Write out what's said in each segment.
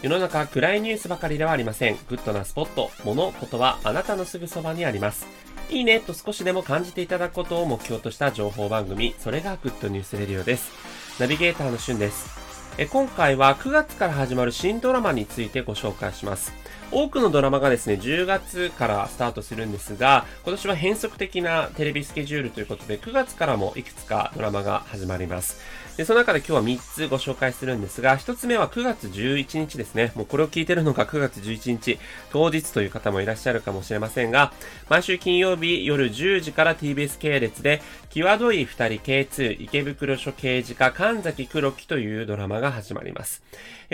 世の中暗いニュースばかりではありません。グッドなスポット、物、ことはあなたのすぐそばにあります。いいねと少しでも感じていただくことを目標とした情報番組、それがグッドニュースレディオです。ナビゲーターのしゅんです。え今回は9月から始まる新ドラマについてご紹介します。多くのドラマがですね、10月からスタートするんですが、今年は変則的なテレビスケジュールということで、9月からもいくつかドラマが始まります。で、その中で今日は3つご紹介するんですが、1つ目は9月11日ですね。もうこれを聞いてるのが9月11日、当日という方もいらっしゃるかもしれませんが、毎週金曜日夜10時から TBS 系列で、際どい2人 K2 池袋署刑事課神崎黒木というドラマが始まります。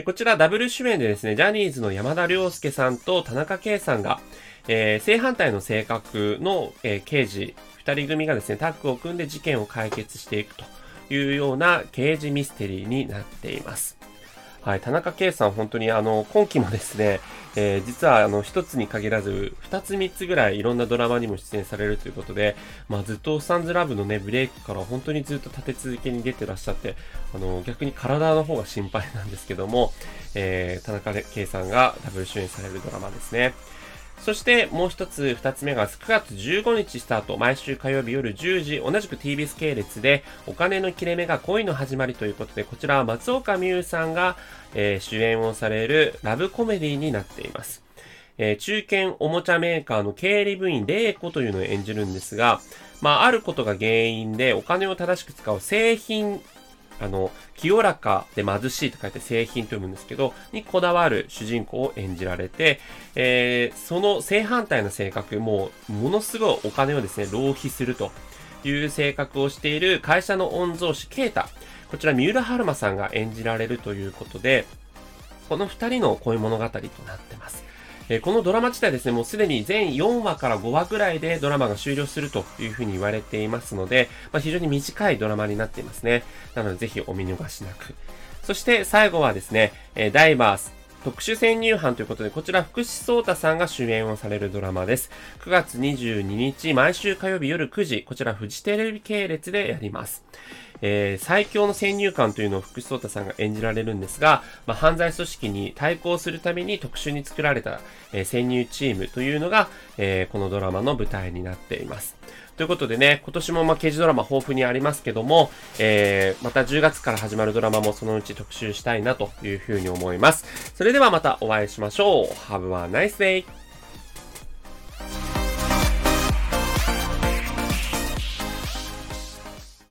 こちらダブル主演でですね、ジャニーズの山田涼介さんと田中圭さんが、えー、正反対の性格の、えー、刑事2人組がですね、タッグを組んで事件を解決していくというような刑事ミステリーになっています。はい、田中圭さん、本当にあの、今期もですね、えー、実はあの、一つに限らず、二つ三つぐらいいろんなドラマにも出演されるということで、まあずっとスタンズラブのね、ブレイクから本当にずっと立て続けに出てらっしゃって、あの、逆に体の方が心配なんですけども、えー、田中圭さんがダブル主演されるドラマですね。そしてもう一つ、二つ目が9月15日スタート、毎週火曜日夜10時、同じく TBS 系列で、お金の切れ目が恋の始まりということで、こちらは松岡美優さんが、えー、主演をされるラブコメディになっています。えー、中堅おもちゃメーカーの経理部員、玲子というのを演じるんですが、まあ、あることが原因でお金を正しく使う製品あの、清らかで貧しいと書いて製品と読むんですけど、にこだわる主人公を演じられて、えー、その正反対の性格、もう、ものすごいお金をですね、浪費するという性格をしている会社の御曹司、ケータ。こちら、三浦春馬さんが演じられるということで、この二人の恋物語となってます。え、このドラマ自体ですね、もうすでに全4話から5話ぐらいでドラマが終了するというふうに言われていますので、まあ、非常に短いドラマになっていますね。なのでぜひお見逃しなく。そして最後はですね、え、ダイバース、特殊潜入班ということで、こちら福士蒼太さんが主演をされるドラマです。9月22日、毎週火曜日夜9時、こちらフジテレビ系列でやります。えー、最強の先入観というのを福士蒼太さんが演じられるんですが、まあ、犯罪組織に対抗するために特殊に作られた、えー、潜入チームというのが、えー、このドラマの舞台になっています。ということでね、今年もまあ刑事ドラマ豊富にありますけども、えー、また10月から始まるドラマもそのうち特集したいなというふうに思います。それではまたお会いしましょう。Have a nice day!